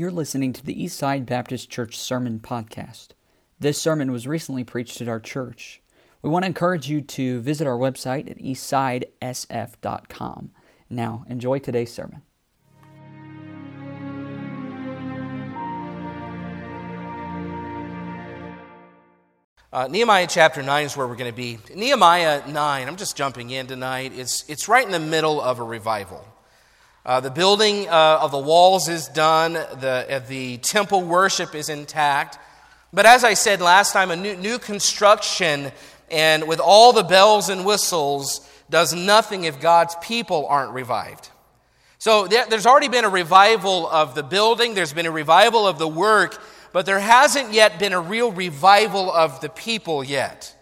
You're listening to the Eastside Baptist Church Sermon Podcast. This sermon was recently preached at our church. We want to encourage you to visit our website at eastsidesf.com. Now, enjoy today's sermon. Uh, Nehemiah chapter 9 is where we're going to be. Nehemiah 9, I'm just jumping in tonight. It's, it's right in the middle of a revival. Uh, the building uh, of the walls is done, the, uh, the temple worship is intact. But as I said last time, a new, new construction and with all the bells and whistles does nothing if God's people aren't revived. So there's already been a revival of the building, there's been a revival of the work, but there hasn't yet been a real revival of the people yet.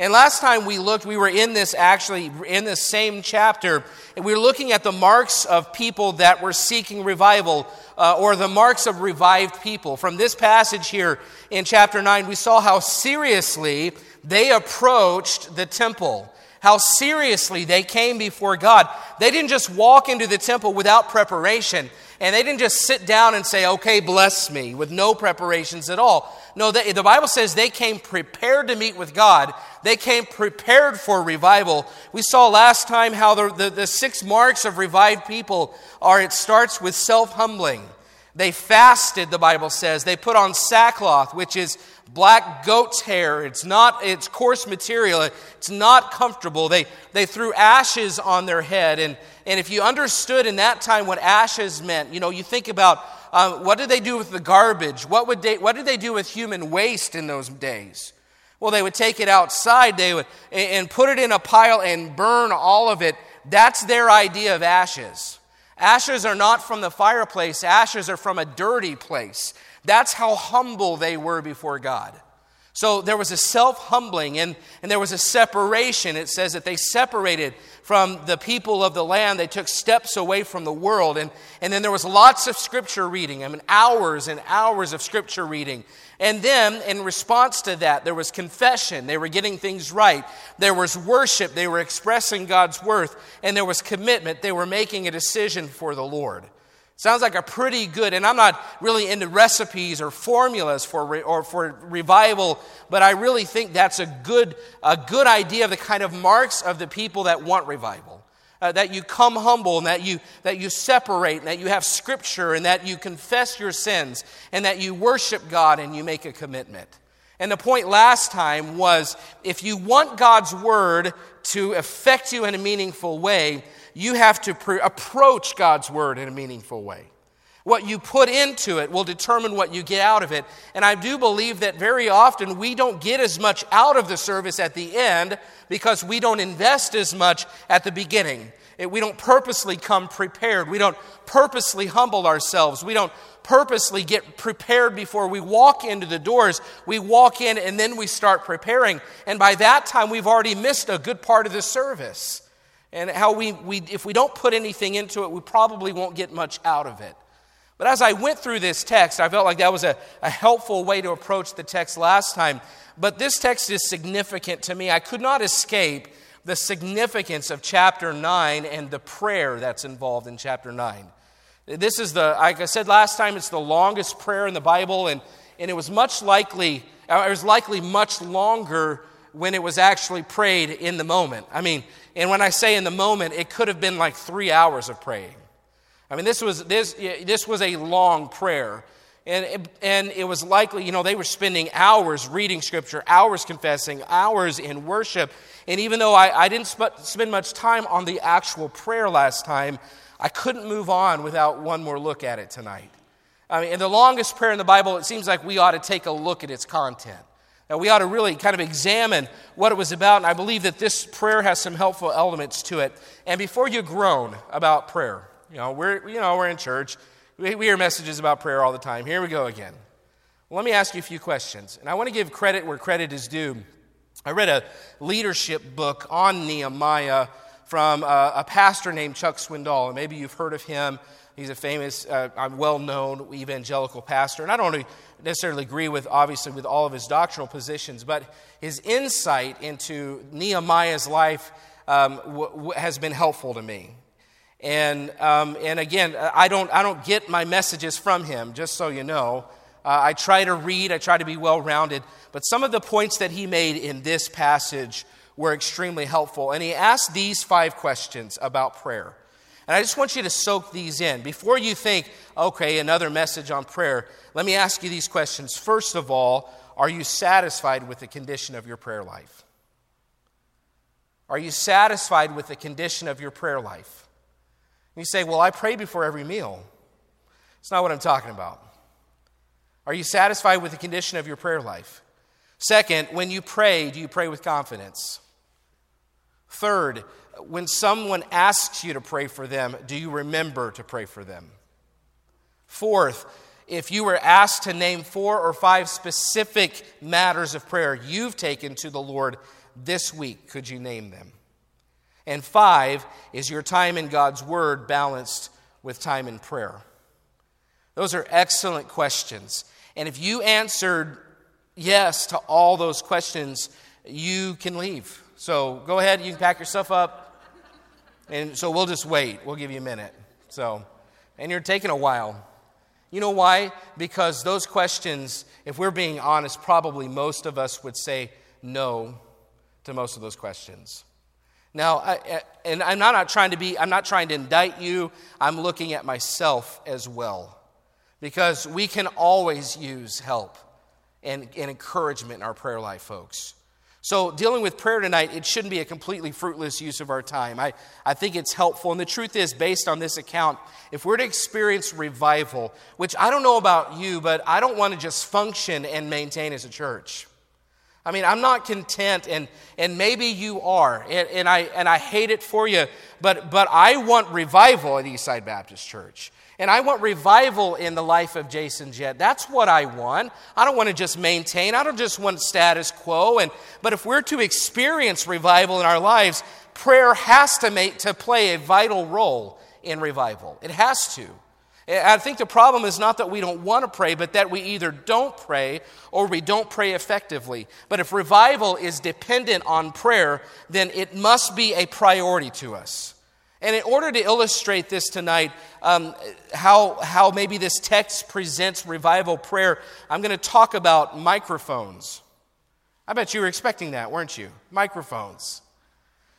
And last time we looked, we were in this actually, in this same chapter, and we were looking at the marks of people that were seeking revival, uh, or the marks of revived people. From this passage here in chapter 9, we saw how seriously they approached the temple, how seriously they came before God. They didn't just walk into the temple without preparation. And they didn't just sit down and say, okay, bless me, with no preparations at all. No, the Bible says they came prepared to meet with God. They came prepared for revival. We saw last time how the, the, the six marks of revived people are it starts with self humbling. They fasted, the Bible says. They put on sackcloth, which is black goat's hair. It's not, it's coarse material. It's not comfortable. They, they threw ashes on their head. And, and if you understood in that time what ashes meant, you know, you think about uh, what did they do with the garbage? What, would they, what did they do with human waste in those days? Well, they would take it outside, they would, and put it in a pile and burn all of it. That's their idea of ashes. Ashes are not from the fireplace, ashes are from a dirty place. That's how humble they were before God. So there was a self humbling and, and there was a separation. It says that they separated from the people of the land. They took steps away from the world. And, and then there was lots of scripture reading. I mean, hours and hours of scripture reading. And then, in response to that, there was confession. They were getting things right. There was worship. They were expressing God's worth. And there was commitment. They were making a decision for the Lord. Sounds like a pretty good, and I'm not really into recipes or formulas for, re, or for revival, but I really think that's a good, a good idea of the kind of marks of the people that want revival. Uh, that you come humble and that you, that you separate and that you have scripture and that you confess your sins and that you worship God and you make a commitment. And the point last time was if you want God's word to affect you in a meaningful way, you have to approach God's word in a meaningful way. What you put into it will determine what you get out of it. And I do believe that very often we don't get as much out of the service at the end because we don't invest as much at the beginning. We don't purposely come prepared. We don't purposely humble ourselves. We don't purposely get prepared before we walk into the doors. We walk in and then we start preparing. And by that time, we've already missed a good part of the service and how we, we, if we don't put anything into it, we probably won't get much out of it. But as I went through this text, I felt like that was a, a helpful way to approach the text last time. But this text is significant to me. I could not escape the significance of chapter 9 and the prayer that's involved in chapter 9. This is the, like I said last time, it's the longest prayer in the Bible, and, and it was much likely, uh, it was likely much longer when it was actually prayed in the moment. I mean, and when I say in the moment, it could have been like three hours of praying. I mean, this was, this, this was a long prayer. And it, and it was likely, you know, they were spending hours reading scripture, hours confessing, hours in worship. And even though I, I didn't sp- spend much time on the actual prayer last time, I couldn't move on without one more look at it tonight. I mean, in the longest prayer in the Bible, it seems like we ought to take a look at its content. Now, we ought to really kind of examine what it was about, and I believe that this prayer has some helpful elements to it. And before you groan about prayer, you know, we're, you know, we're in church, we, we hear messages about prayer all the time. Here we go again. Well, let me ask you a few questions, and I want to give credit where credit is due. I read a leadership book on Nehemiah from a, a pastor named Chuck Swindoll, and maybe you've heard of him. He's a famous, uh, well known evangelical pastor. And I don't necessarily agree with, obviously, with all of his doctrinal positions, but his insight into Nehemiah's life um, w- w- has been helpful to me. And, um, and again, I don't, I don't get my messages from him, just so you know. Uh, I try to read, I try to be well rounded. But some of the points that he made in this passage were extremely helpful. And he asked these five questions about prayer. And I just want you to soak these in. Before you think, okay, another message on prayer, let me ask you these questions. First of all, are you satisfied with the condition of your prayer life? Are you satisfied with the condition of your prayer life? You say, well, I pray before every meal. It's not what I'm talking about. Are you satisfied with the condition of your prayer life? Second, when you pray, do you pray with confidence? Third, when someone asks you to pray for them, do you remember to pray for them? Fourth, if you were asked to name four or five specific matters of prayer you've taken to the Lord this week, could you name them? And five, is your time in God's Word balanced with time in prayer? Those are excellent questions. And if you answered yes to all those questions, you can leave. So go ahead, you can pack yourself up. And so we'll just wait. We'll give you a minute. So, and you're taking a while. You know why? Because those questions, if we're being honest, probably most of us would say no to most of those questions. Now, I, and I'm not trying to be, I'm not trying to indict you. I'm looking at myself as well. Because we can always use help and, and encouragement in our prayer life, folks. So, dealing with prayer tonight, it shouldn't be a completely fruitless use of our time. I, I think it's helpful. And the truth is, based on this account, if we're to experience revival, which I don't know about you, but I don't want to just function and maintain as a church. I mean, I'm not content, and, and maybe you are, and, and, I, and I hate it for you, but, but I want revival at Eastside Baptist Church. And I want revival in the life of Jason Jett. That's what I want. I don't want to just maintain. I don't just want status quo. And, but if we're to experience revival in our lives, prayer has to, make, to play a vital role in revival. It has to. I think the problem is not that we don't want to pray, but that we either don't pray or we don't pray effectively. But if revival is dependent on prayer, then it must be a priority to us. And in order to illustrate this tonight, um, how, how maybe this text presents revival prayer, I'm going to talk about microphones. I bet you were expecting that, weren't you? Microphones.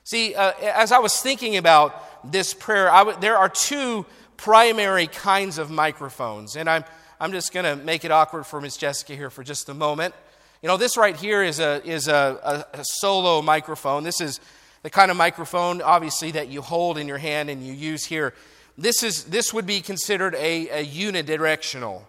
See, uh, as I was thinking about this prayer, w- there are two primary kinds of microphones. And I'm, I'm just going to make it awkward for Miss Jessica here for just a moment. You know, this right here is a, is a, a, a solo microphone. This is the kind of microphone, obviously, that you hold in your hand and you use here. This, is, this would be considered a, a unidirectional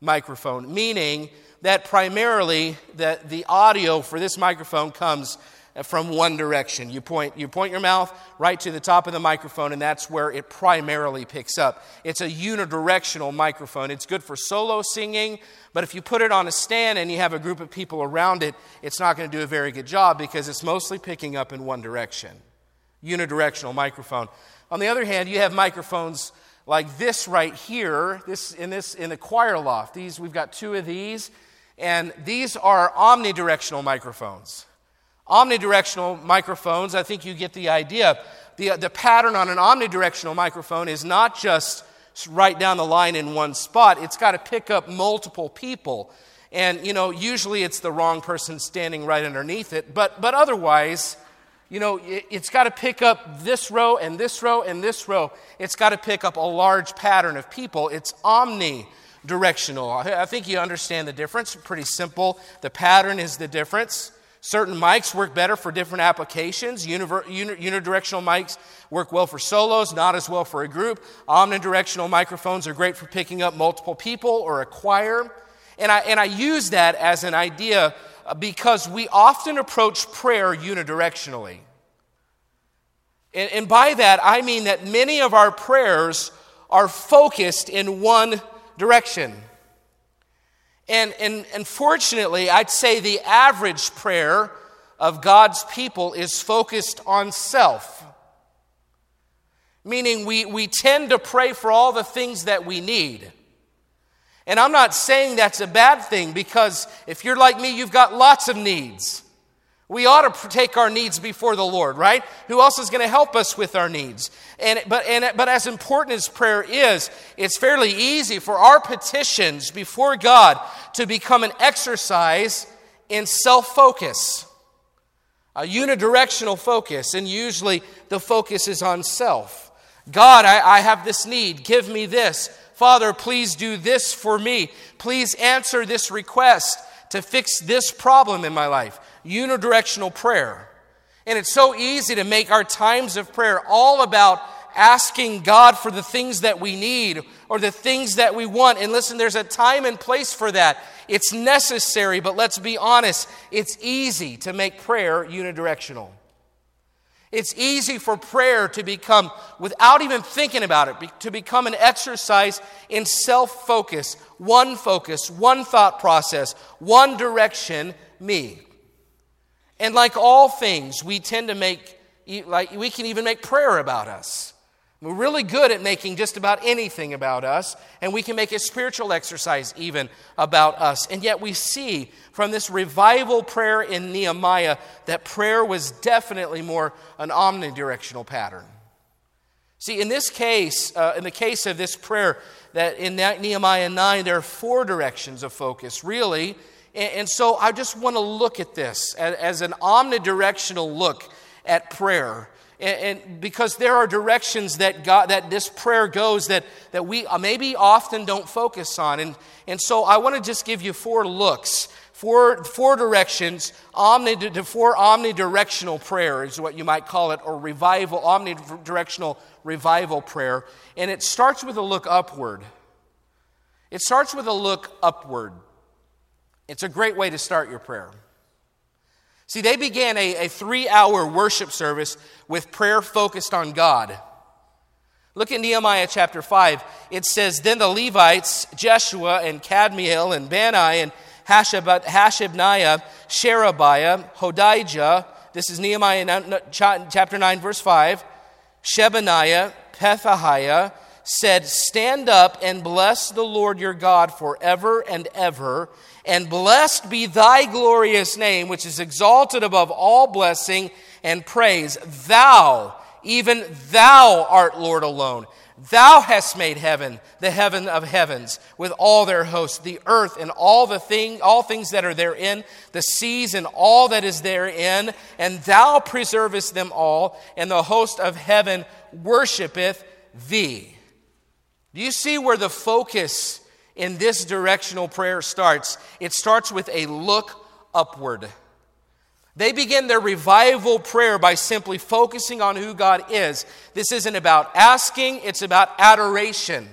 microphone, meaning that primarily the, the audio for this microphone comes from one direction. You point, you point your mouth right to the top of the microphone, and that's where it primarily picks up. It's a unidirectional microphone. It's good for solo singing, but if you put it on a stand and you have a group of people around it, it's not going to do a very good job because it's mostly picking up in one direction. Unidirectional microphone. On the other hand, you have microphones like this right here, this in this in the choir loft. These we've got two of these, and these are omnidirectional microphones. Omnidirectional microphones, I think you get the idea. The, uh, the pattern on an omnidirectional microphone is not just right down the line in one spot, it's got to pick up multiple people. And, you know, usually it's the wrong person standing right underneath it, but, but otherwise, you know, it, it's got to pick up this row and this row and this row. It's got to pick up a large pattern of people. It's omnidirectional. I think you understand the difference. Pretty simple. The pattern is the difference. Certain mics work better for different applications. unidirectional mics work well for solos, not as well for a group. Omnidirectional microphones are great for picking up multiple people or a choir. And I, and I use that as an idea uh, because we often approach prayer unidirectionally. And, and by that, I mean that many of our prayers are focused in one direction. And, and unfortunately, I'd say the average prayer of God's people is focused on self. Meaning, we, we tend to pray for all the things that we need. And I'm not saying that's a bad thing because if you're like me, you've got lots of needs. We ought to take our needs before the Lord, right? Who else is going to help us with our needs? And, but, and, but as important as prayer is, it's fairly easy for our petitions before God to become an exercise in self focus, a unidirectional focus, and usually the focus is on self. God, I, I have this need. Give me this. Father, please do this for me. Please answer this request to fix this problem in my life unidirectional prayer. And it's so easy to make our times of prayer all about asking God for the things that we need or the things that we want. And listen, there's a time and place for that. It's necessary, but let's be honest, it's easy to make prayer unidirectional. It's easy for prayer to become, without even thinking about it, to become an exercise in self focus, one focus, one thought process, one direction, me. And like all things, we tend to make, like, we can even make prayer about us. We're really good at making just about anything about us, and we can make a spiritual exercise even about us. And yet, we see from this revival prayer in Nehemiah that prayer was definitely more an omnidirectional pattern. See, in this case, uh, in the case of this prayer, that in Nehemiah 9, there are four directions of focus, really. And, and so I just want to look at this as, as an omnidirectional look at prayer. And, and, because there are directions that God, that this prayer goes that, that we uh, maybe often don't focus on. And, and so I want to just give you four looks, four, four directions, omni, four omnidirectional prayer is what you might call it, or revival, omnidirectional revival prayer. And it starts with a look upward. It starts with a look upward. It's a great way to start your prayer. See, they began a, a three hour worship service with prayer focused on God. Look at Nehemiah chapter 5. It says, Then the Levites, Jeshua and Kadmiel and Bani and Hashabniah, Sherebiah, Hodijah, this is Nehemiah chapter 9, verse 5, Shebaniah, Pethahiah, said, Stand up and bless the Lord your God forever and ever and blessed be thy glorious name, which is exalted above all blessing and praise. Thou, even thou art Lord alone. Thou hast made heaven, the heaven of heavens, with all their hosts, the earth and all the thing, all things that are therein, the seas and all that is therein, and thou preservest them all, and the host of heaven worshipeth thee. Do you see where the focus in this directional prayer starts. It starts with a look upward. They begin their revival prayer by simply focusing on who God is. This isn't about asking, it's about adoration.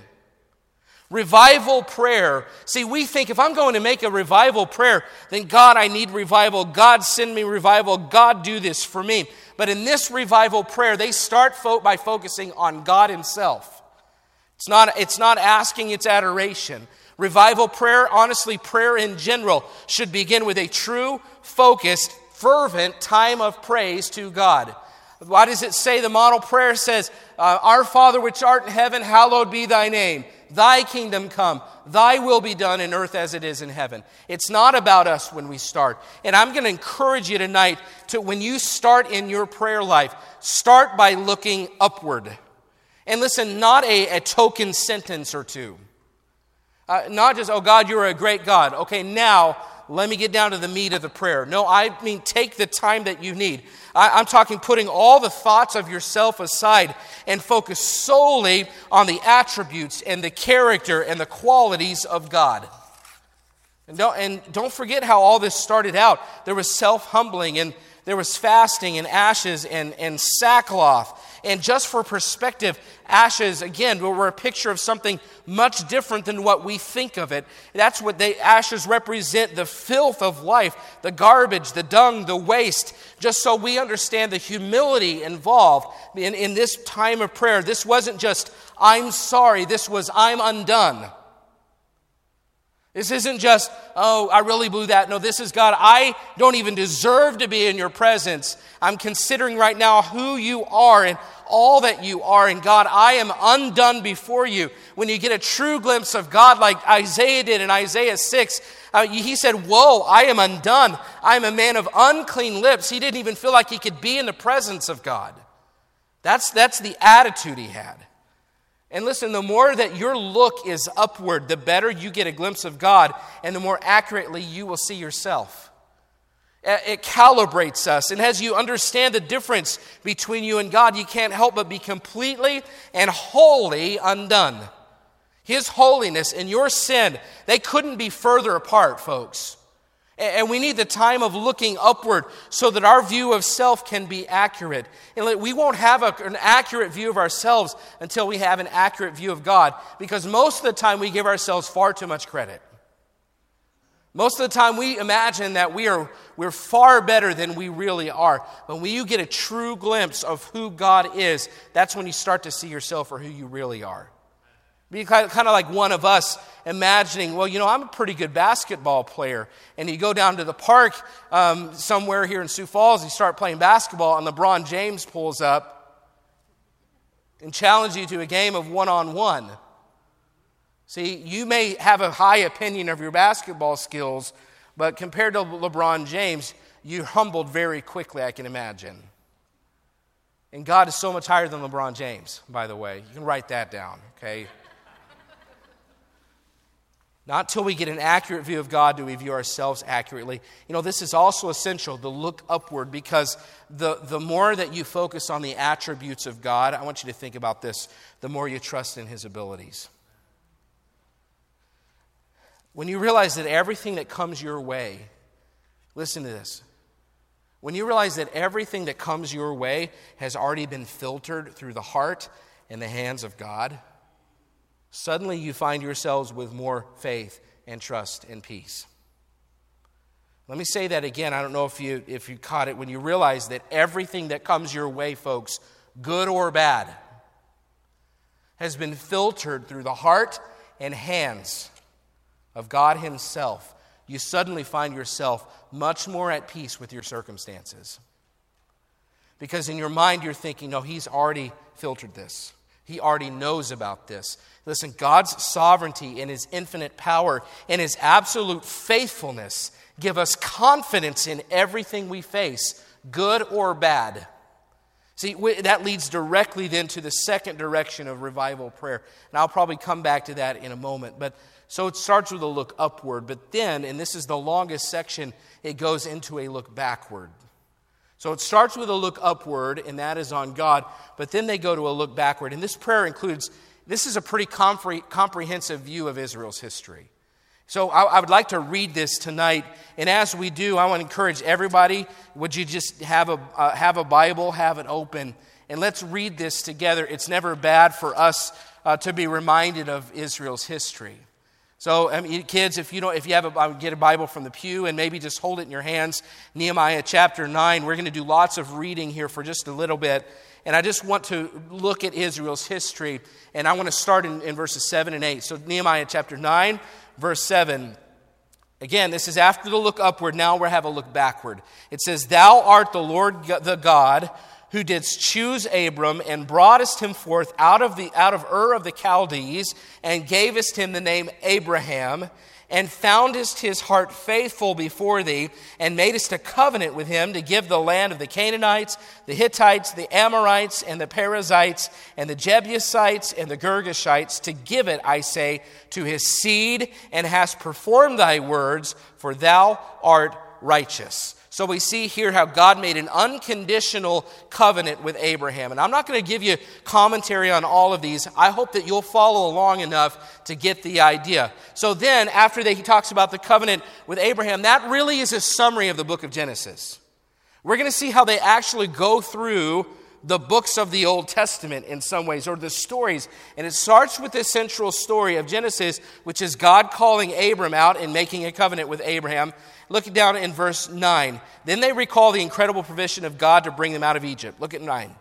Revival prayer. See, we think if I'm going to make a revival prayer, then God, I need revival. God, send me revival. God, do this for me. But in this revival prayer, they start fo- by focusing on God Himself. It's not, it's not asking, it's adoration. Revival prayer, honestly, prayer in general, should begin with a true, focused, fervent time of praise to God. Why does it say the model prayer says, uh, Our Father which art in heaven, hallowed be thy name. Thy kingdom come, thy will be done in earth as it is in heaven. It's not about us when we start. And I'm going to encourage you tonight to, when you start in your prayer life, start by looking upward. And listen, not a, a token sentence or two. Uh, not just, oh God, you're a great God. Okay, now let me get down to the meat of the prayer. No, I mean, take the time that you need. I, am talking putting all the thoughts of yourself aside and focus solely on the attributes and the character and the qualities of God. And don't, and don't forget how all this started out. There was self humbling and there was fasting and ashes and, and sackcloth and just for perspective, ashes, again, were a picture of something much different than what we think of it. That's what the ashes represent the filth of life, the garbage, the dung, the waste, just so we understand the humility involved in, in this time of prayer. This wasn't just, I'm sorry, this was, I'm undone. This isn't just, oh, I really blew that. No, this is God. I don't even deserve to be in your presence. I'm considering right now who you are and all that you are. And God, I am undone before you. When you get a true glimpse of God, like Isaiah did in Isaiah 6, uh, he said, Whoa, I am undone. I am a man of unclean lips. He didn't even feel like he could be in the presence of God. That's, that's the attitude he had. And listen, the more that your look is upward, the better you get a glimpse of God, and the more accurately you will see yourself. It calibrates us. And as you understand the difference between you and God, you can't help but be completely and wholly undone. His holiness and your sin, they couldn't be further apart, folks. And we need the time of looking upward so that our view of self can be accurate. And we won't have a, an accurate view of ourselves until we have an accurate view of God, because most of the time we give ourselves far too much credit. Most of the time we imagine that we are we're far better than we really are. But when you get a true glimpse of who God is, that's when you start to see yourself for who you really are. Be kind of like one of us imagining, well, you know, I'm a pretty good basketball player. And you go down to the park um, somewhere here in Sioux Falls, you start playing basketball, and LeBron James pulls up and challenges you to a game of one on one. See, you may have a high opinion of your basketball skills, but compared to LeBron James, you humbled very quickly, I can imagine. And God is so much higher than LeBron James, by the way. You can write that down, okay? Not till we get an accurate view of God do we view ourselves accurately. You know, this is also essential to look upward because the, the more that you focus on the attributes of God, I want you to think about this, the more you trust in His abilities. When you realize that everything that comes your way, listen to this. When you realize that everything that comes your way has already been filtered through the heart and the hands of God, suddenly you find yourselves with more faith and trust and peace. Let me say that again. I don't know if you, if you caught it when you realize that everything that comes your way, folks, good or bad, has been filtered through the heart and hands of God Himself. You suddenly find yourself much more at peace with your circumstances. Because in your mind, you're thinking, no, He's already filtered this. He already knows about this. Listen, God's sovereignty and His infinite power and His absolute faithfulness give us confidence in everything we face, good or bad. See, that leads directly then to the second direction of revival prayer. And I'll probably come back to that in a moment. But so it starts with a look upward, but then, and this is the longest section, it goes into a look backward. So it starts with a look upward, and that is on God, but then they go to a look backward. And this prayer includes, this is a pretty compre- comprehensive view of Israel's history. So I, I, would like to read this tonight, and as we do, I want to encourage everybody, would you just have a, uh, have a Bible, have it open, and let's read this together. It's never bad for us uh, to be reminded of Israel's history. So, I mean, kids, if you don't, if you have a, um, get a Bible from the pew and maybe just hold it in your hands, Nehemiah chapter nine. We're going to do lots of reading here for just a little bit, and I just want to look at Israel's history, and I want to start in, in verses seven and eight. So, Nehemiah chapter nine, verse seven. Again, this is after the look upward. Now we have a look backward. It says, "Thou art the Lord, the God." Who didst choose Abram and broughtest him forth out of, the, out of Ur of the Chaldees and gavest him the name Abraham and foundest his heart faithful before thee and madest a covenant with him to give the land of the Canaanites, the Hittites, the Amorites, and the Perizzites, and the Jebusites, and the Girgashites, to give it, I say, to his seed, and hast performed thy words, for thou art righteous. So we see here how God made an unconditional covenant with Abraham. And I'm not going to give you commentary on all of these. I hope that you'll follow along enough to get the idea. So then, after that, he talks about the covenant with Abraham, that really is a summary of the book of Genesis. We're going to see how they actually go through the books of the Old Testament in some ways, or the stories. And it starts with the central story of Genesis, which is God calling Abram out and making a covenant with Abraham. Look down in verse 9. Then they recall the incredible provision of God to bring them out of Egypt. Look at 9.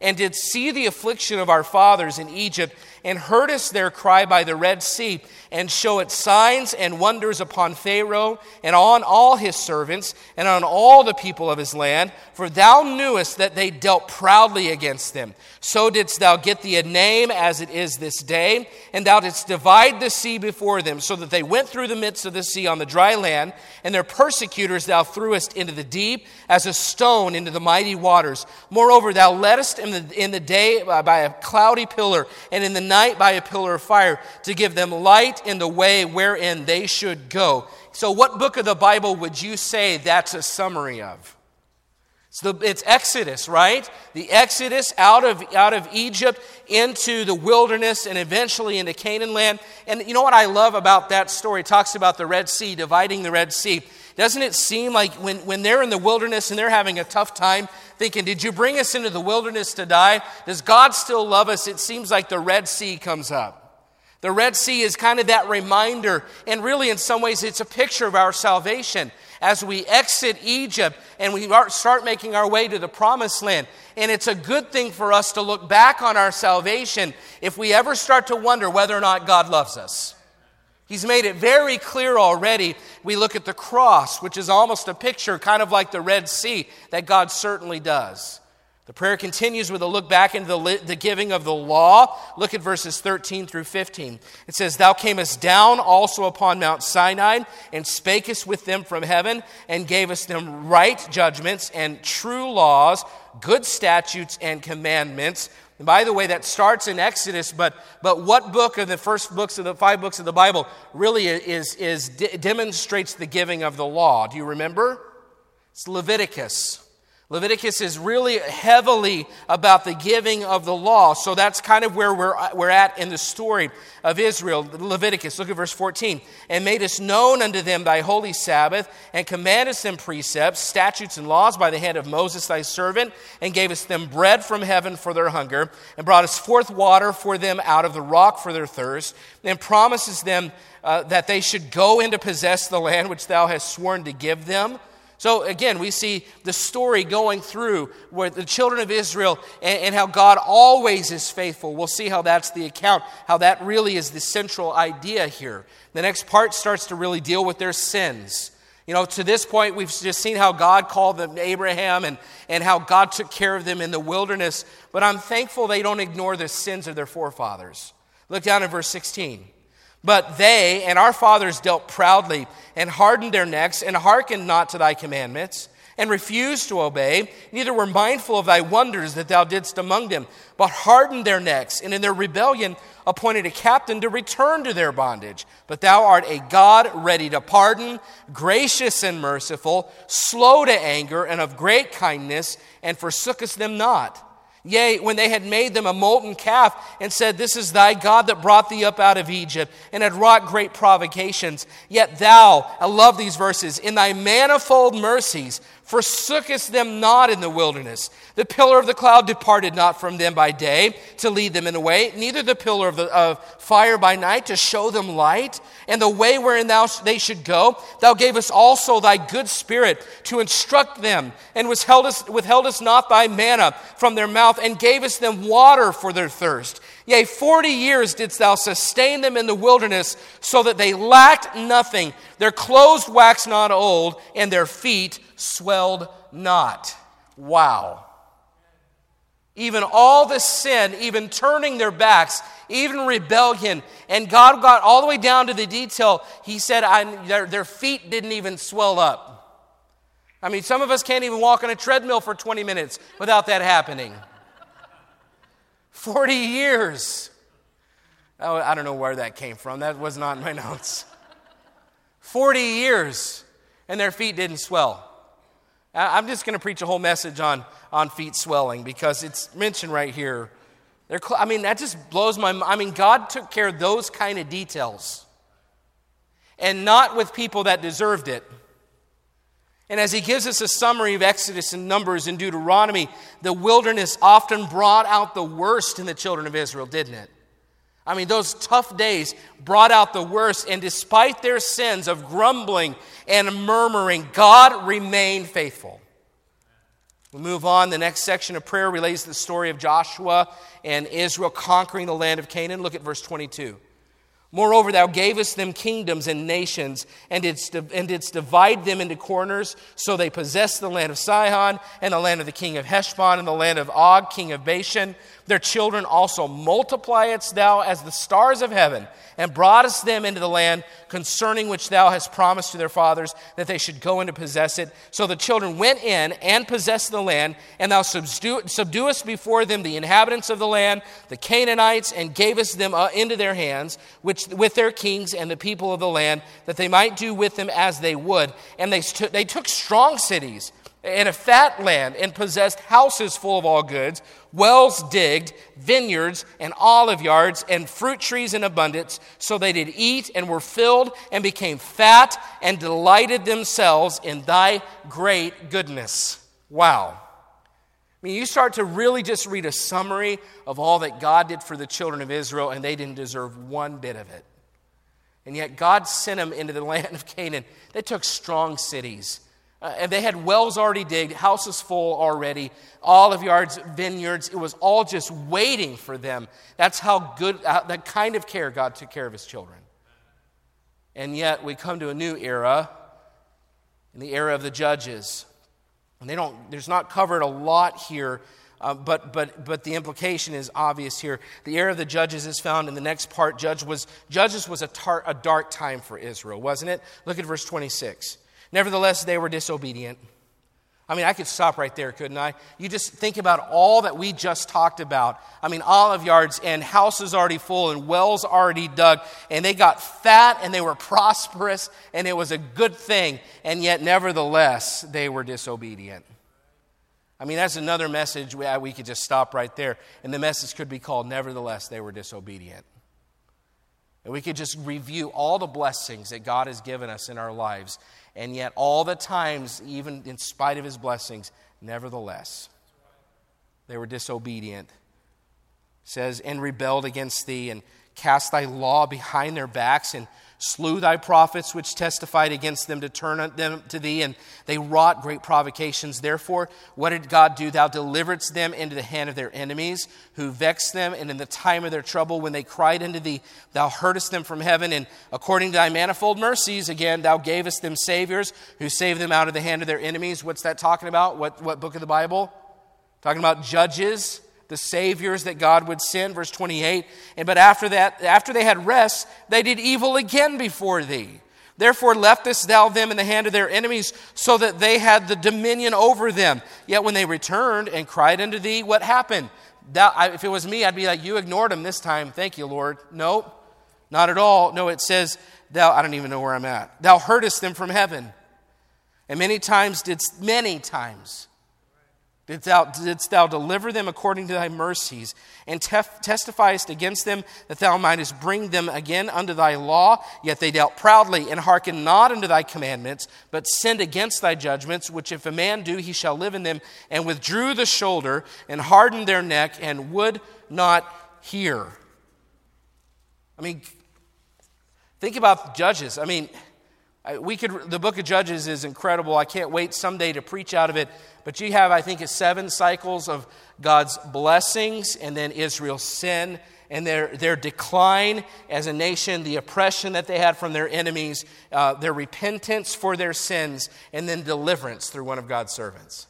And did see the affliction of our fathers in Egypt, and heard us their cry by the Red Sea, and show it signs and wonders upon Pharaoh and on all his servants and on all the people of his land. For thou knewest that they dealt proudly against them. So didst thou get thee a name as it is this day, and thou didst divide the sea before them, so that they went through the midst of the sea on the dry land, and their persecutors thou threwest into the deep as a stone into the mighty waters. Moreover, thou leddest in the, in the day by a cloudy pillar, and in the night by a pillar of fire, to give them light in the way wherein they should go. So, what book of the Bible would you say that's a summary of? So it's Exodus, right? The Exodus out of, out of Egypt into the wilderness and eventually into Canaan land. And you know what I love about that story? It talks about the Red Sea, dividing the Red Sea. Doesn't it seem like when, when they're in the wilderness and they're having a tough time, thinking, Did you bring us into the wilderness to die? Does God still love us? It seems like the Red Sea comes up. The Red Sea is kind of that reminder, and really, in some ways, it's a picture of our salvation as we exit Egypt and we start making our way to the promised land. And it's a good thing for us to look back on our salvation if we ever start to wonder whether or not God loves us. He's made it very clear already. We look at the cross, which is almost a picture, kind of like the Red Sea, that God certainly does. The prayer continues with a look back into the, the, giving of the law. Look at verses 13 through 15. It says, Thou camest down also upon Mount Sinai, and spakest with them from heaven, and gavest them right judgments and true laws, good statutes and commandments. And by the way, that starts in Exodus, but, but what book of the first books of the five books of the Bible really is, is demonstrates the giving of the law? Do you remember? It's Leviticus. Leviticus is really heavily about the giving of the law. So that's kind of where we're, we're at in the story of Israel. Leviticus, look at verse 14. And made us known unto them thy holy Sabbath, and commandest them precepts, statutes, and laws by the hand of Moses thy servant, and gave us them bread from heaven for their hunger, and brought us forth water for them out of the rock for their thirst, and promises them uh, that they should go in to possess the land which thou hast sworn to give them so again, we see the story going through where the children of Israel and, and, how God always is faithful. We'll see how that's the account, how that really is the central idea here. The next part starts to really deal with their sins. You know, to this point, we've just seen how God called them Abraham and, and how God took care of them in the wilderness. But I'm thankful they don't ignore the sins of their forefathers. Look down at verse 16. But they and our fathers dealt proudly and hardened their necks and hearkened not to thy commandments and refused to obey, neither were mindful of thy wonders that thou didst among them, but hardened their necks and in their rebellion appointed a captain to return to their bondage. But thou art a God ready to pardon, gracious and merciful, slow to anger, and of great kindness, and forsookest them not. Yea, when they had made them a molten calf and said, This is thy God that brought thee up out of Egypt, and had wrought great provocations. Yet thou, I love these verses, in thy manifold mercies forsookest them not in the wilderness. The pillar of the cloud departed not from them by day to lead them in the way, neither the pillar of, the, of fire by night to show them light, and the way wherein thou, they should go. Thou gavest also thy good spirit to instruct them, and withheld us not thy manna from their mouth, and gavest them water for their thirst. Yea, forty years didst thou sustain them in the wilderness, so that they lacked nothing. Their clothes waxed not old, and their feet swelled not. Wow. Even all the sin, even turning their backs, even rebellion, and God got all the way down to the detail. He said their, their feet didn't even swell up. I mean, some of us can't even walk on a treadmill for 20 minutes without that happening. 40 years. Oh, I don't know where that came from. That was not in my notes. 40 years, and their feet didn't swell. I'm just going to preach a whole message on, on feet swelling because it's mentioned right here. They're, I mean, that just blows my mind. I mean, God took care of those kind of details and not with people that deserved it. And as he gives us a summary of Exodus and Numbers and Deuteronomy, the wilderness often brought out the worst in the children of Israel, didn't it? I mean, those tough days brought out the worst, and despite their sins of grumbling and murmuring, God remained faithful. We move on. The next section of prayer relates to the story of Joshua and Israel conquering the land of Canaan. Look at verse 22. Moreover, thou gavest them kingdoms and nations, and didst, and didst divide them into corners, so they possessed the land of Sihon, and the land of the king of Heshbon, and the land of Og, king of Bashan. Their children also multipliedst thou as the stars of heaven, and broughtest them into the land concerning which thou hast promised to their fathers that they should go in to possess it. So the children went in and possessed the land, and thou subduest before them the inhabitants of the land, the Canaanites, and gavest them uh, into their hands, which with their kings and the people of the land, that they might do with them as they would. And they, st- they took strong cities and a fat land, and possessed houses full of all goods, wells digged, vineyards, and olive yards, and fruit trees in abundance. So they did eat and were filled, and became fat, and delighted themselves in thy great goodness. Wow. I mean, you start to really just read a summary of all that God did for the children of Israel, and they didn't deserve one bit of it. And yet, God sent them into the land of Canaan. They took strong cities uh, and they had wells already digged, houses full already, olive yards, vineyards. It was all just waiting for them. That's how good, uh, that kind of care God took care of his children. And yet we come to a new era, in the era of the judges. And they don't, there's not covered a lot here, uh, but, but, but the implication is obvious here. The era of the judges is found in the next part. Judge was, judges was a, tar, a dark time for Israel, wasn't it? Look at verse 26. Nevertheless, they were disobedient. I mean, I could stop right there, couldn't I? You just think about all that we just talked about. I mean, olive yards and houses already full and wells already dug, and they got fat and they were prosperous and it was a good thing, and yet, nevertheless, they were disobedient. I mean, that's another message we, could just stop right there, and the message could be called, Nevertheless, they were disobedient. And we could just review all the blessings that God has given us in our lives and yet, all the times, even in spite of his blessings, nevertheless, they were disobedient. It says, and rebelled against thee, and cast thy law behind their backs, and slew thy prophets which testified against them to turn them to thee, and they wrought great provocations. Therefore, what did God do? Thou deliveredst them into the hand of their enemies, who vexed them, and in the time of their trouble, when they cried unto thee, thou heardest them from heaven, and according to thy manifold mercies, again, thou gavest them saviors, who saved them out of the hand of their enemies. What's that talking about? What, what book of the Bible? Talking about judges the saviors that God would send, verse 28. And but after that, after they had rest, they did evil again before thee. Therefore leftest thou them in the hand of their enemies, so that they had the dominion over them. Yet when they returned and cried unto thee, what happened? Thou, I, if it was me, I'd be like, You ignored them this time. Thank you, Lord. Nope, not at all. No, it says, Thou, I don't even know where I'm at. Thou heardest them from heaven. And many times didst, many times Didst thou, didst thou deliver them according to thy mercies, and tef- testifiest against them that thou mightest bring them again unto thy law? Yet they dealt proudly, and hearkened not unto thy commandments, but sinned against thy judgments, which if a man do, he shall live in them, and withdrew the shoulder, and hardened their neck, and would not hear. I mean, think about judges. I mean, we could, the book of Judges is incredible. I can't wait someday to preach out of it. But you have, I think, seven cycles of God's blessings and then Israel's sin and their, their decline as a nation, the oppression that they had from their enemies, uh, their repentance for their sins, and then deliverance through one of God's servants.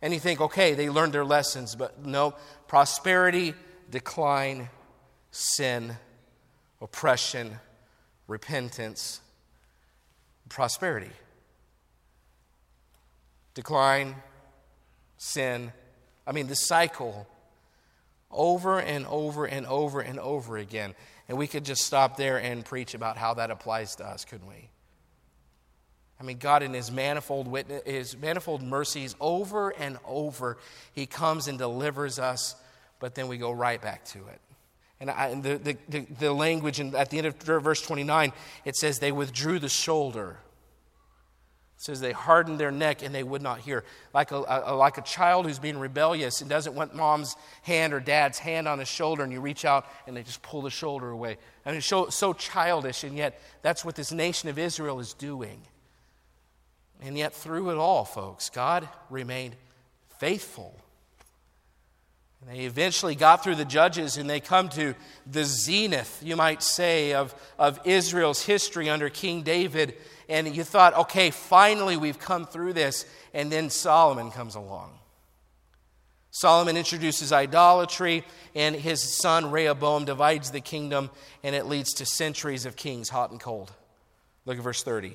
And you think, okay, they learned their lessons, but no, prosperity, decline, sin, oppression, repentance, prosperity. Decline, sin. I mean, the cycle over and over and over and over again. And we could just stop there and preach about how that applies to us, couldn't we? I mean, God, in His manifold, witness, His manifold mercies, over and over, He comes and delivers us, but then we go right back to it. And, I, and the, the, the, language in, at the end of verse 29, it says, They withdrew the shoulder. It says they hardened their neck and they would not hear. Like a, a, like a child who's being rebellious and doesn't want mom's hand or dad's hand on his shoulder, and you reach out and they just pull the shoulder away. I mean, so, so childish, and yet that's what this nation of Israel is doing. And yet, through it all, folks, God remained faithful. And they eventually got through the judges and they come to the zenith, you might say, of, of Israel's history under King David. And you thought, okay, finally we've come through this. And then Solomon comes along. Solomon introduces idolatry, and his son Rehoboam divides the kingdom, and it leads to centuries of kings, hot and cold. Look at verse 30.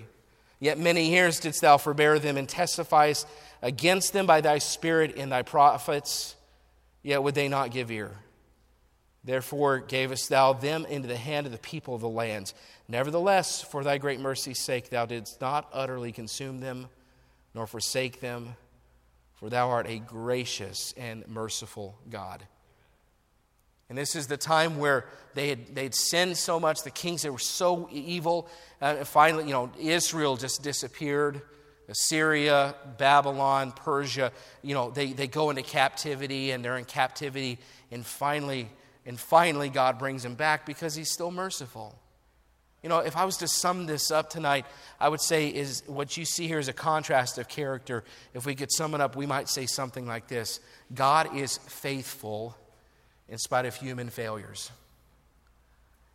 Yet many years didst thou forbear them and testifiest against them by thy spirit and thy prophets, yet would they not give ear. Therefore gavest thou them into the hand of the people of the lands. Nevertheless, for thy great mercy's sake, thou didst not utterly consume them, nor forsake them, for thou art a gracious and merciful God. And this is the time where they had they'd sinned so much, the kings they were so evil. Uh, finally, you know, Israel just disappeared. Assyria, Babylon, Persia, you know, they, they go into captivity and they're in captivity, and finally, and finally God brings them back because He's still merciful. You know, if I was to sum this up tonight, I would say is what you see here is a contrast of character. If we could sum it up, we might say something like this God is faithful in spite of human failures.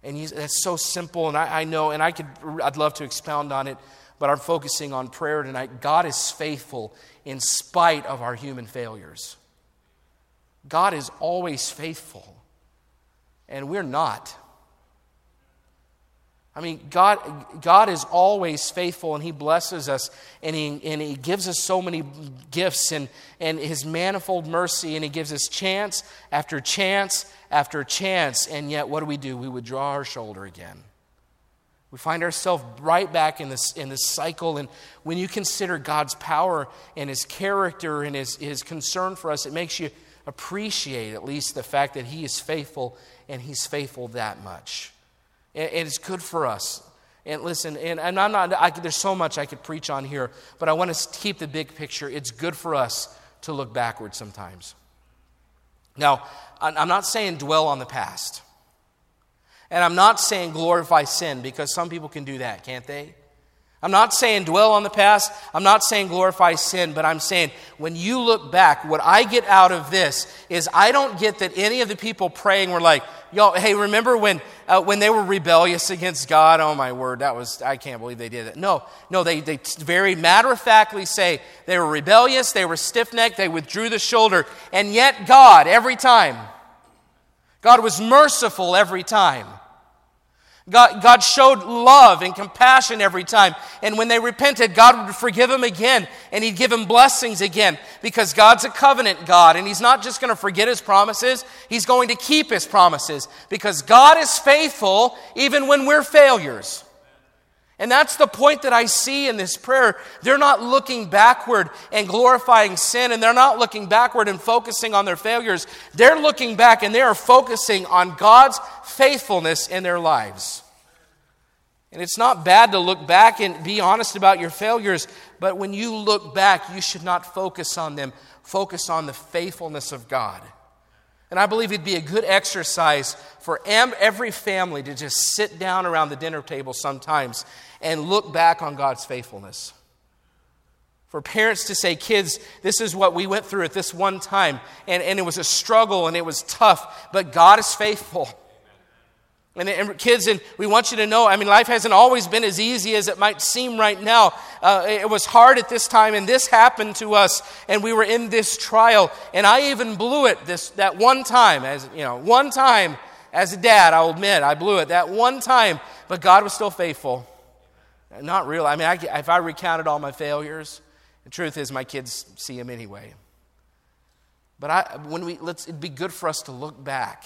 And that's so simple, and I, I, know, and I could, I'd love to expound on it, but I'm focusing on prayer tonight. God is faithful in spite of our human failures. God is always faithful, and we're not. I mean, God, God is always faithful and He blesses us and he, and he gives us so many gifts and, and His manifold mercy and He gives us chance after chance after chance. And yet, what do we do? We withdraw our shoulder again. We find ourselves right back in this, in this cycle. And when you consider God's power and His character and his, his concern for us, it makes you appreciate at least the fact that He is faithful and He's faithful that much. And, it's good for us. And listen, and, and I'm not, I, there's so much I could preach on here, but I want to keep the big picture. It's good for us to look backward sometimes. Now, I'm not saying dwell on the past. And I'm not saying glorify sin because some people can do that, can't they? I'm not saying dwell on the past. I'm not saying glorify sin, but I'm saying when you look back, what I get out of this is I don't get that any of the people praying were like, y'all, hey, remember when, uh, when they were rebellious against God? Oh my word, that was, I can't believe they did it. No, no, they, they very matter of factly say they were rebellious, they were stiff necked, they withdrew the shoulder, and yet God, every time, God was merciful every time. God, God showed love and compassion every time. And when they repented, God would forgive them again and He'd give them blessings again because God's a covenant God and He's not just going to forget His promises, He's going to keep His promises because God is faithful even when we're failures. And that's the point that I see in this prayer. They're not looking backward and glorifying sin, and they're not looking backward and focusing on their failures. They're looking back and they are focusing on God's faithfulness in their lives. And it's not bad to look back and be honest about your failures, but when you look back, you should not focus on them. Focus on the faithfulness of God. And I believe it'd be a good exercise for every family to just sit down around the dinner table sometimes and look back on God's faithfulness. For parents to say, kids, this is what we went through at this one time, and, and it was a struggle and it was tough, but God is faithful. And, and, kids, and we want you to know, I mean, life hasn't always been as easy as it might seem right now. Uh, it was hard at this time, and this happened to us, and we were in this trial. And I even blew it this that one time, as you know, one time as a dad. I'll admit I blew it that one time, but God was still faithul. Not real. I mean, I, if I recounted all my failures, the truth is my kids see them anyway. But I, when we let's, it'd be good for us to look back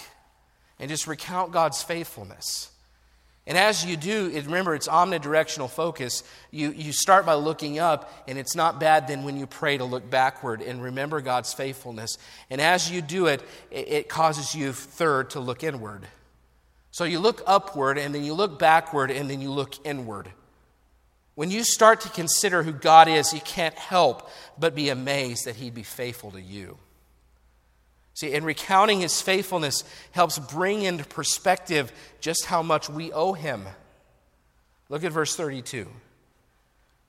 and just recount God's faithfulness. And as you do, remember it's omnidirectional focus. You, you start by looking up, and it's not bad then when you pray to look backward and remember God's faithfulness. And as you do it, it, it causes you, third, to look inward. So you look upward, and then you look backward, and then you look inward. When you start to consider who God is, you can't help but be amazed that He'd be faithful to you. See, and recounting his faithfulness helps bring into perspective just how much we owe him. Look at verse 32.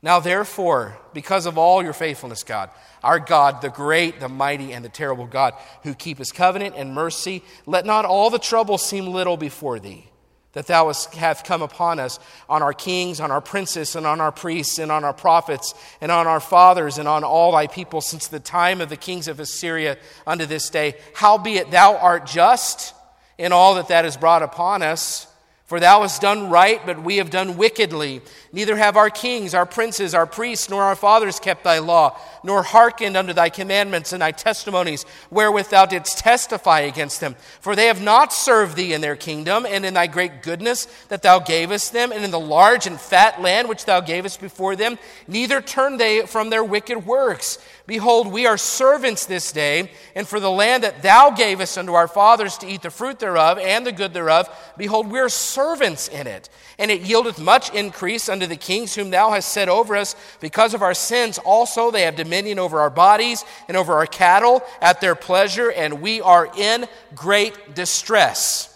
Now, therefore, because of all your faithfulness, God, our God, the great, the mighty, and the terrible God, who keep his covenant and mercy, let not all the trouble seem little before thee that thou hast come upon us, on our kings, on our princes, and on our priests, and on our prophets, and on our fathers, and on all thy people since the time of the kings of Assyria unto this day. Howbeit thou art just in all that that is brought upon us. For thou hast done right, but we have done wickedly. Neither have our kings, our princes, our priests, nor our fathers kept thy law, nor hearkened unto thy commandments and thy testimonies, wherewith thou didst testify against them. For they have not served thee in their kingdom, and in thy great goodness that thou gavest them, and in the large and fat land which thou gavest before them. Neither turned they from their wicked works. Behold, we are servants this day, and for the land that thou gavest unto our fathers to eat the fruit thereof and the good thereof, behold, we are servants in it. And it yieldeth much increase unto the kings whom thou hast set over us. Because of our sins also they have dominion over our bodies and over our cattle at their pleasure, and we are in great distress.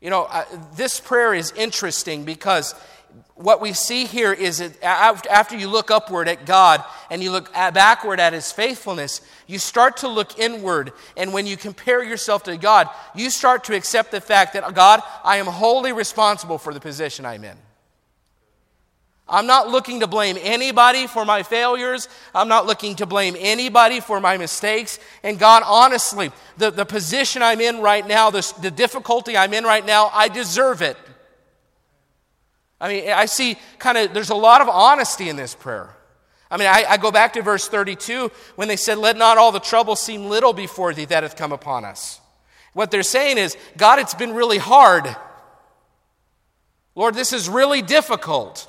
You know, uh, this prayer is interesting because what we see here is that after you look upward at God and you look backward at His faithfulness, you start to look inward. And when you compare yourself to God, you start to accept the fact that, God, I am wholly responsible for the position I'm in. I'm not looking to blame anybody for my failures. I'm not looking to blame anybody for my mistakes. And God, honestly, the, the position I'm in right now, the, the difficulty I'm in right now, I deserve it. I mean, I see kind of, there's a lot of honesty in this prayer. I mean, I, I, go back to verse 32 when they said, Let not all the trouble seem little before thee that hath come upon us. What they're saying is, God, it's been really hard. Lord, this is really difficult.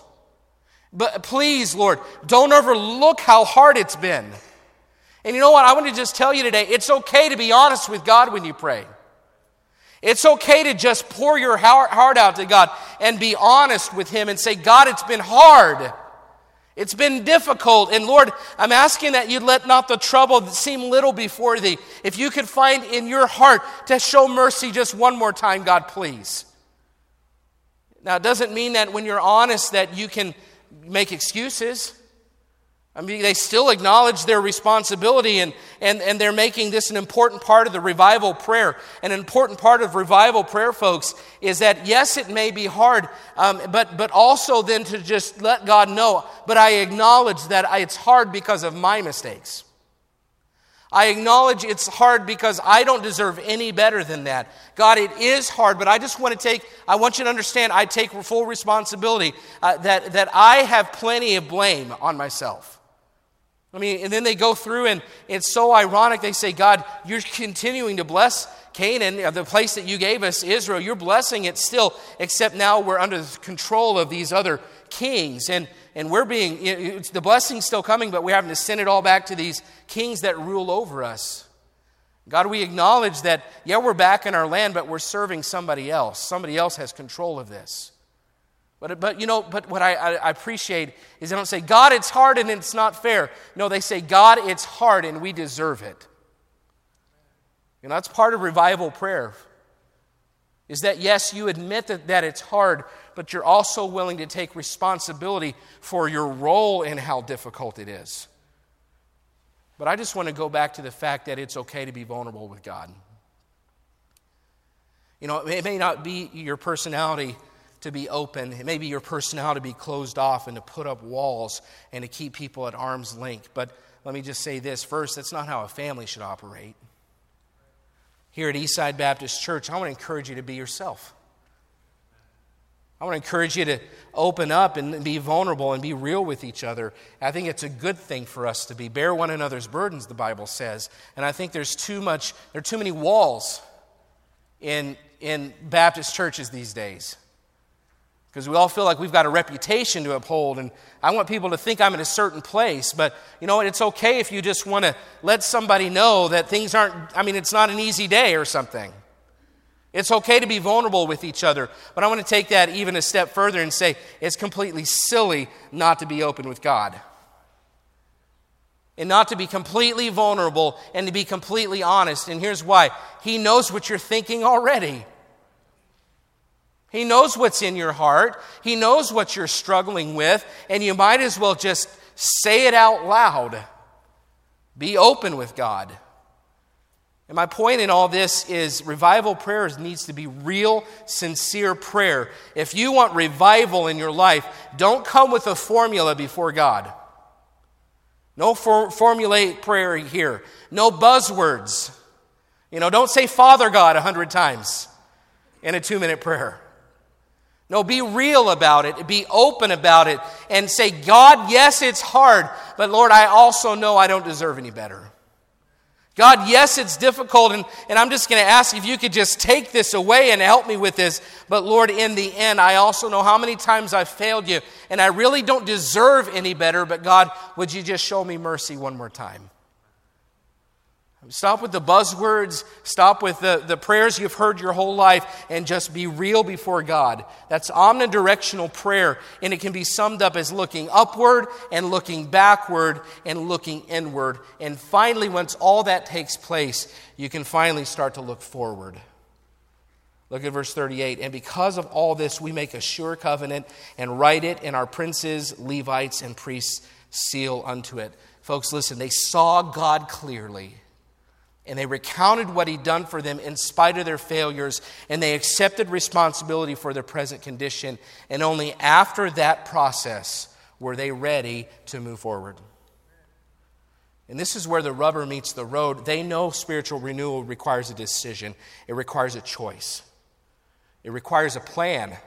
But please, Lord, don't overlook how hard it's been. And you know what? I want to just tell you today it's okay to be honest with God when you pray. It's okay to just pour your heart out to God and be honest with Him and say, God, it's been hard. It's been difficult. And Lord, I'm asking that you let not the trouble seem little before thee. If you could find in your heart to show mercy just one more time, God, please. Now, it doesn't mean that when you're honest that you can make excuses. I mean, they still acknowledge their responsibility and, and, and they're making this an important part of the revival prayer. An important part of revival prayer, folks, is that yes, it may be hard, um, but, but also then to just let God know, but I acknowledge that it's hard because of my mistakes. I acknowledge it's hard because I don't deserve any better than that. God, it is hard, but I just want to take, I want you to understand, I take full responsibility uh, that, that I have plenty of blame on myself. I mean, and then they go through, and it's so ironic. They say, God, you're continuing to bless Canaan, uh, the place that you gave us, Israel. You're blessing it still, except now we're under the control of these other kings. And, and we're being, the blessing's still coming, but we're having to send it all back to these kings that rule over us. God, we acknowledge that, yeah, we're back in our land, but we're serving somebody else. Somebody else has control of this. But, but you know, but what I, I appreciate is they don't say, God, it's hard and it's not fair. No, they say, God, it's hard and we deserve it. You know, that's part of revival prayer. Is that yes, you admit that, that it's hard, but you're also willing to take responsibility for your role in how difficult it is. But I just want to go back to the fact that it's okay to be vulnerable with God. You know, it may not be your personality to be open. maybe may be your personality to be closed off and to put up walls and to keep people at arm's length. But let me just say this first that's not how a family should operate. Here at Eastside Baptist Church, I want to encourage you to be yourself. I want to encourage you to open up and be vulnerable and be real with each other. I think it's a good thing for us to be. Bear one another's burdens, the Bible says. And I think there's too much, there are too many walls in, in Baptist churches these days because we all feel like we've got a reputation to uphold and i want people to think i'm in a certain place but you know it's okay if you just want to let somebody know that things aren't i mean it's not an easy day or something. It's okay to be vulnerable with each other but i want to take that even a step further and say it's completely silly not to be open with god. And not to be completely vulnerable and to be completely honest and here's why. He knows what you're thinking already He knows what's in your heart, He knows what you're struggling with, and you might as well just say it out loud. Be open with God. And my point in all this is revival prayers needs to be real, sincere prayer. If you want revival in your life, don't come with a formula before God. No for- formulate prayer here. No buzzwords. You know, don't say Father God a hundred times in a two minute prayer. No, be real about it, be open about it, and say, God, yes, it's hard, but Lord, I also know I don't deserve any better. God, yes, it's difficult, and, and I'm just going to ask if you could just take this away and help me with this. But Lord, in the end, I also know how many times I've failed you, and I really don't deserve any better, but God, would you just show me mercy one more time? Stop with the buzzwords, stop with the, the prayers you've heard your whole life, and just be real before God. That's omnidirectional prayer, and it can be summed up as looking upward and looking backward and looking inward. And finally, once all that takes place, you can finally start to look forward. Look at verse 38. And because of all this, we make a sure covenant and write it, and our princes, Levites, and priests seal unto it. Folks, listen, they saw God clearly. And they recounted what he'd done for them in spite of their failures, and they accepted responsibility for their present condition. And only after that process were they ready to move forward. And this is where the rubber meets the road. They know spiritual renewal requires a decision, it requires a choice, it requires a plan.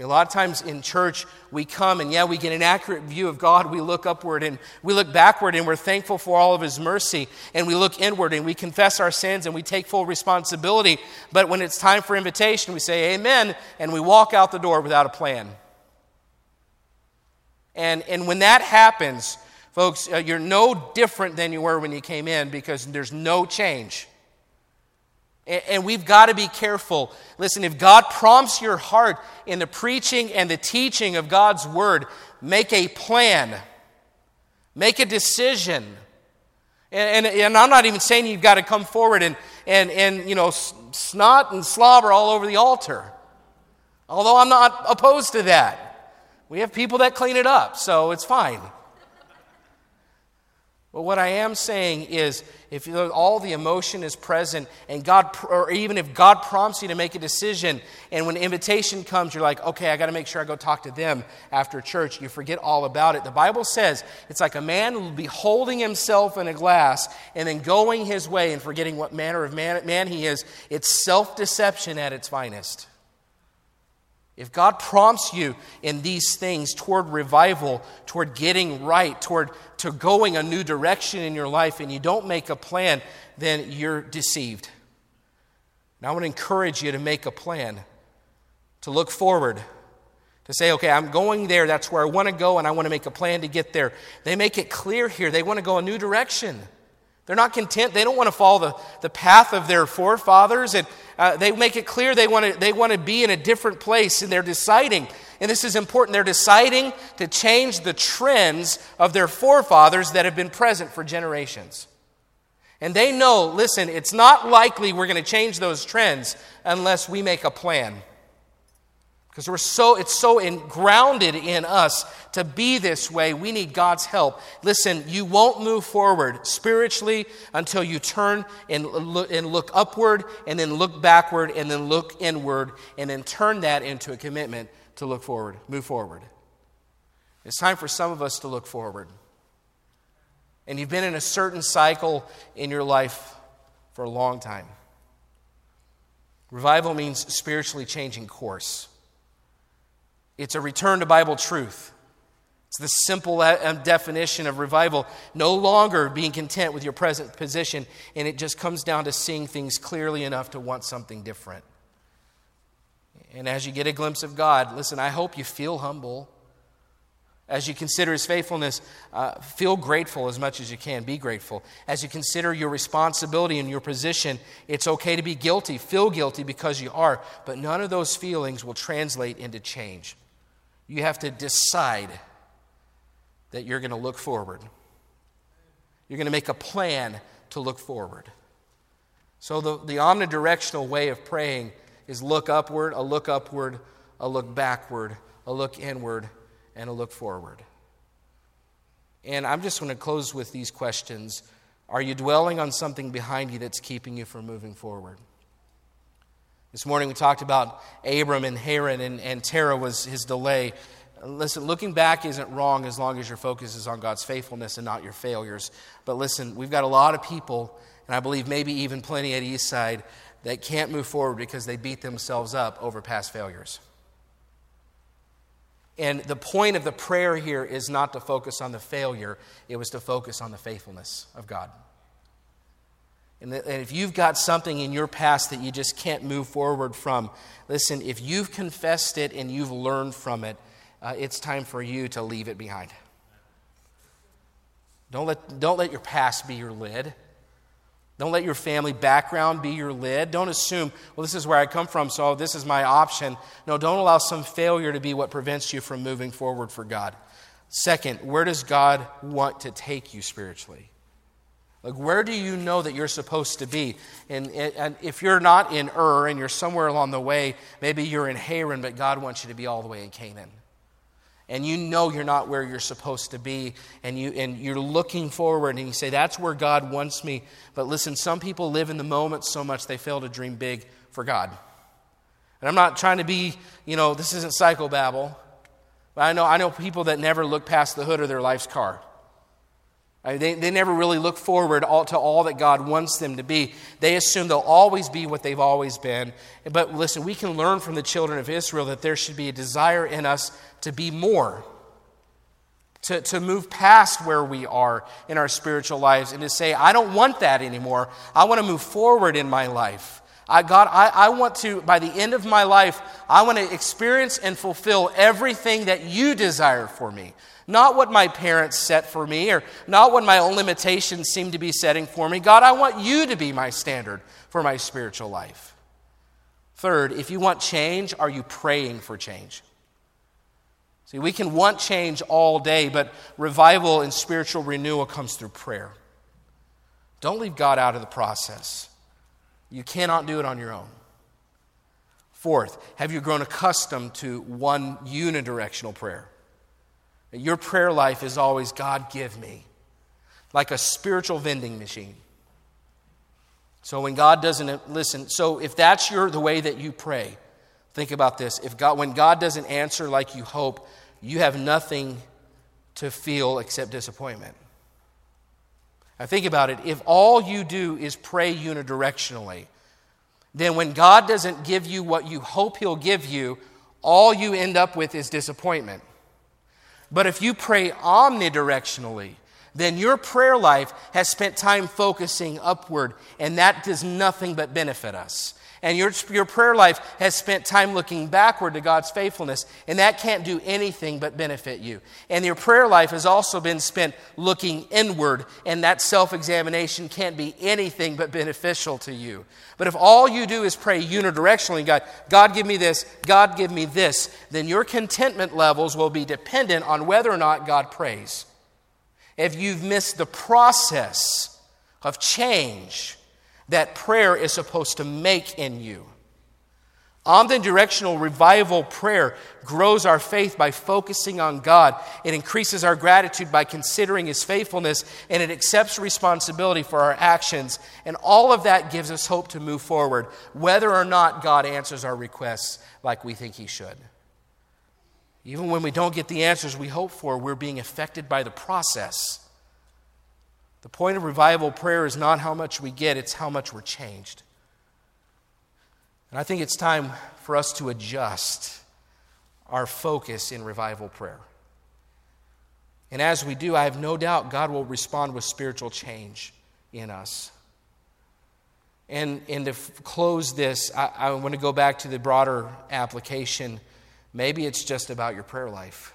A lot of times in church, we come and yeah, we get an accurate view of God. We look upward and we look backward and we're thankful for all of His mercy. And we look inward and we confess our sins and we take full responsibility. But when it's time for invitation, we say amen and we walk out the door without a plan. And, and when that happens, folks, uh, you're no different than you were when you came in because there's no change. And we've got to be careful. Listen, if God prompts your heart in the preaching and the teaching of God's word, make a plan, make a decision. And, and, and, I'm not even saying you've got to come forward and, and, and, you know, snot and slobber all over the altar. Although I'm not opposed to that. We have people that clean it up, so it's fine. But what I am saying is, if all the emotion is present, and God, or even if God prompts you to make a decision, and when invitation comes, you're like, okay, I got to make sure I go talk to them after church. You forget all about it. The Bible says it's like a man will be holding himself in a glass and then going his way and forgetting what manner of man, man he is. It's self deception at its finest. If God prompts you in these things toward revival, toward getting right, toward to going a new direction in your life, and you don't make a plan, then you're deceived. Now, I want to encourage you to make a plan, to look forward, to say, okay, I'm going there. That's where I want to go, and I want to make a plan to get there. They make it clear here. They want to go a new direction. They're not content. They don't want to follow the, the path of their forefathers. And uh, they make it clear they want, to, they want to be in a different place. And they're deciding, and this is important, they're deciding to change the trends of their forefathers that have been present for generations. And they know, listen, it's not likely we're going to change those trends unless we make a plan. Because we're so, it's so in, grounded in us to be this way. We need God's help. Listen, you won't move forward spiritually until you turn and look, and look upward and then look backward and then look inward and then turn that into a commitment to look forward, move forward. It's time for some of us to look forward. And you've been in a certain cycle in your life for a long time. Revival means spiritually changing course. It's a return to Bible truth. It's the simple uh, um, definition of revival. No longer being content with your present position, and it just comes down to seeing things clearly enough to want something different. And as you get a glimpse of God, listen, I hope you feel humble. As you consider His faithfulness, uh, feel grateful as much as you can. Be grateful. As you consider your responsibility and your position, it's okay to be guilty. Feel guilty because you are, but none of those feelings will translate into change. You have to decide that you're going to look forward. You're going to make a plan to look forward. So, the, the omnidirectional way of praying is look upward, a look upward, a look backward, a look inward, and a look forward. And I'm just going to close with these questions. Are you dwelling on something behind you that's keeping you from moving forward? This morning we talked about Abram and Haran, and, and Terah was his delay. Listen, looking back isn't wrong as long as your focus is on God's faithfulness and not your failures. But listen, we've got a lot of people, and I believe maybe even plenty at Eastside, that can't move forward because they beat themselves up over past failures. And the point of the prayer here is not to focus on the failure, it was to focus on the faithfulness of God. And, if you've got something in your past that you just can't move forward from, listen, if you've confessed it and you've learned from it, uh, it's time for you to leave it behind. Don't let, don't let your past be your lid. Don't let your family background be your lid. Don't assume, well, this is where I come from, so this is my option. No, don't allow some failure to be what prevents you from moving forward for God. Second, where does God want to take you spiritually? Like, where do you know that you're supposed to be? And, and if you're not in Ur and you're somewhere along the way, maybe you're in Haran, but God wants you to be all the way in Canaan. And you know you're not where you're supposed to be and you and you're looking forward and you say that's where God wants me. But listen some people live in the moment so much they fail to dream big for God. And I'm not trying to be you know this isn't psychobabble but I know I know people that never look past the hood of their life's car they, they never really look forward all, to all that God wants them to be. They assume they'll always be what they've always been. But listen, we can learn from the children of Israel that there should be a desire in us to be more, to, to move past where we are in our spiritual lives, and to say, I don't want that anymore. I want to move forward in my life. I, God, I, I want to, by the end of my life, I want to experience and fulfill everything that you desire for me. Not what my parents set for me or not what my own limitations seem to be setting for me. God, I want you to be my standard for my spiritual life. Third, if you want change, are you praying for change? See, we can want change all day, but revival and spiritual renewal comes through prayer. Don't leave God out of the process. You cannot do it on your own. Fourth, have you grown accustomed to one unidirectional prayer? Your prayer life is always, God, give me, like a spiritual vending machine. So when God doesn't uh, listen, so if that's your the way that you pray, think about this. If God when God doesn't answer like you hope, you have nothing to feel except disappointment. Now think about it. If all you do is pray unidirectionally, then when God doesn't give you what you hope He'll give you, all you end up with is disappointment. But if you pray omnidirectionally, then your prayer life has spent time focusing upward, and that does nothing but benefit us. And your, your prayer life has spent time looking backward to God's faithfulness, and that can't do anything but benefit you. And your prayer life has also been spent looking inward, and that self examination can't be anything but beneficial to you. But if all you do is pray unidirectionally, God, God give me this, God give me this, then your contentment levels will be dependent on whether or not God prays. If you've missed the process of change, that prayer is supposed to make in you. Omnidirectional revival prayer grows our faith by focusing on God. It increases our gratitude by considering His faithfulness, and it accepts responsibility for our actions. And all of that gives us hope to move forward, whether or not God answers our requests like we think He should. Even when we don't get the answers we hope for, we're being affected by the process. The point of revival prayer is not how much we get, it's how much we're changed. And I think it's time for us to adjust our focus in revival prayer. And as we do, I have no doubt God will respond with spiritual change in us. And, and to f- close this, I, I want to go back to the broader application. Maybe it's just about your prayer life.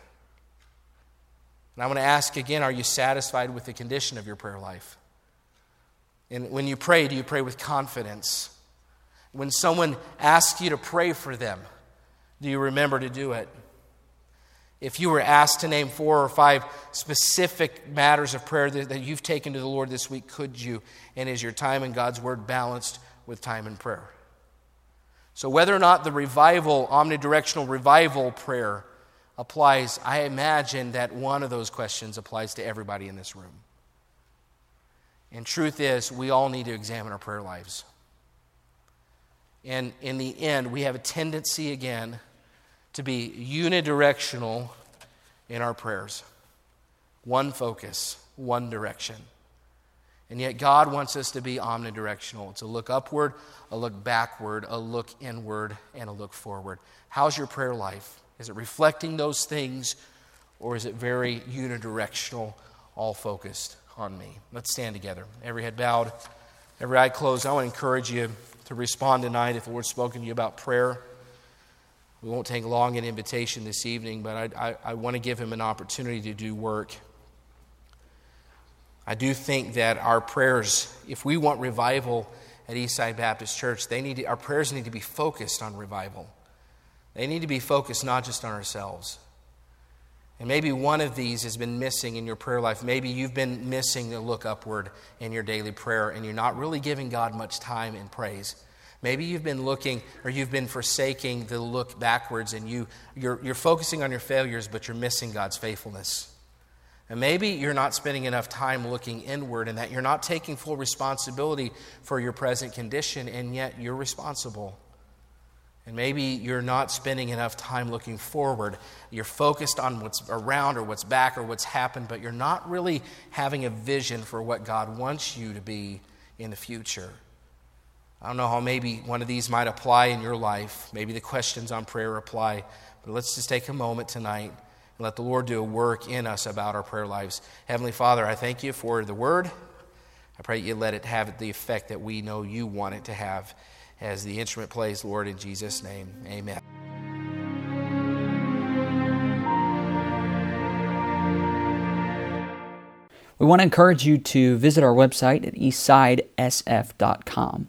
And I want to ask again are you satisfied with the condition of your prayer life? And when you pray, do you pray with confidence? When someone asks you to pray for them, do you remember to do it? If you were asked to name four or five specific matters of prayer that, you've taken to the Lord this week, could you? And is your time in God's Word balanced with time in prayer? So, whether or not the revival, omnidirectional revival prayer applies, I imagine that one of those questions applies to everybody in this room. And truth is, we all need to examine our prayer lives. And in the end, we have a tendency again to be unidirectional in our prayers one focus, one direction. And yet, God wants us to be omnidirectional. It's a look upward, a look backward, a look inward, and a look forward. How's your prayer life? Is it reflecting those things, or is it very unidirectional, all focused on me? Let's stand together. Every head bowed, every eye closed. I want to encourage you to respond tonight if the Lord's spoken to you about prayer. We won't take long an invitation this evening, but I, I, I want to give him an opportunity to do work. I do think that our prayers, if we want revival at Eastside Baptist Church, they need to, our prayers need to be focused on revival. They need to be focused not just on ourselves. And maybe one of these has been missing in your prayer life. Maybe you've been missing the look upward in your daily prayer and you're not really giving God much time in praise. Maybe you've been looking or you've been forsaking the look backwards and you, you're, you're focusing on your failures, but you're missing God's faithfulness. And maybe you're not spending enough time looking inward and that you're not taking full responsibility for your present condition, and yet you're responsible. And maybe you're not spending enough time looking forward. You're focused on what's around or what's back or what's happened, but you're not really having a vision for what God wants you to be in the future. I don't know how maybe one of these might apply in your life. Maybe the questions on prayer apply. But let's just take a moment tonight and let the Lord do a work in us about our prayer lives. Heavenly Father, I thank you for the word. I pray you let it have the effect that we know you want it to have as the instrument plays, Lord, in Jesus' name. Amen. We want to encourage you to visit our website at eastsidesf.com.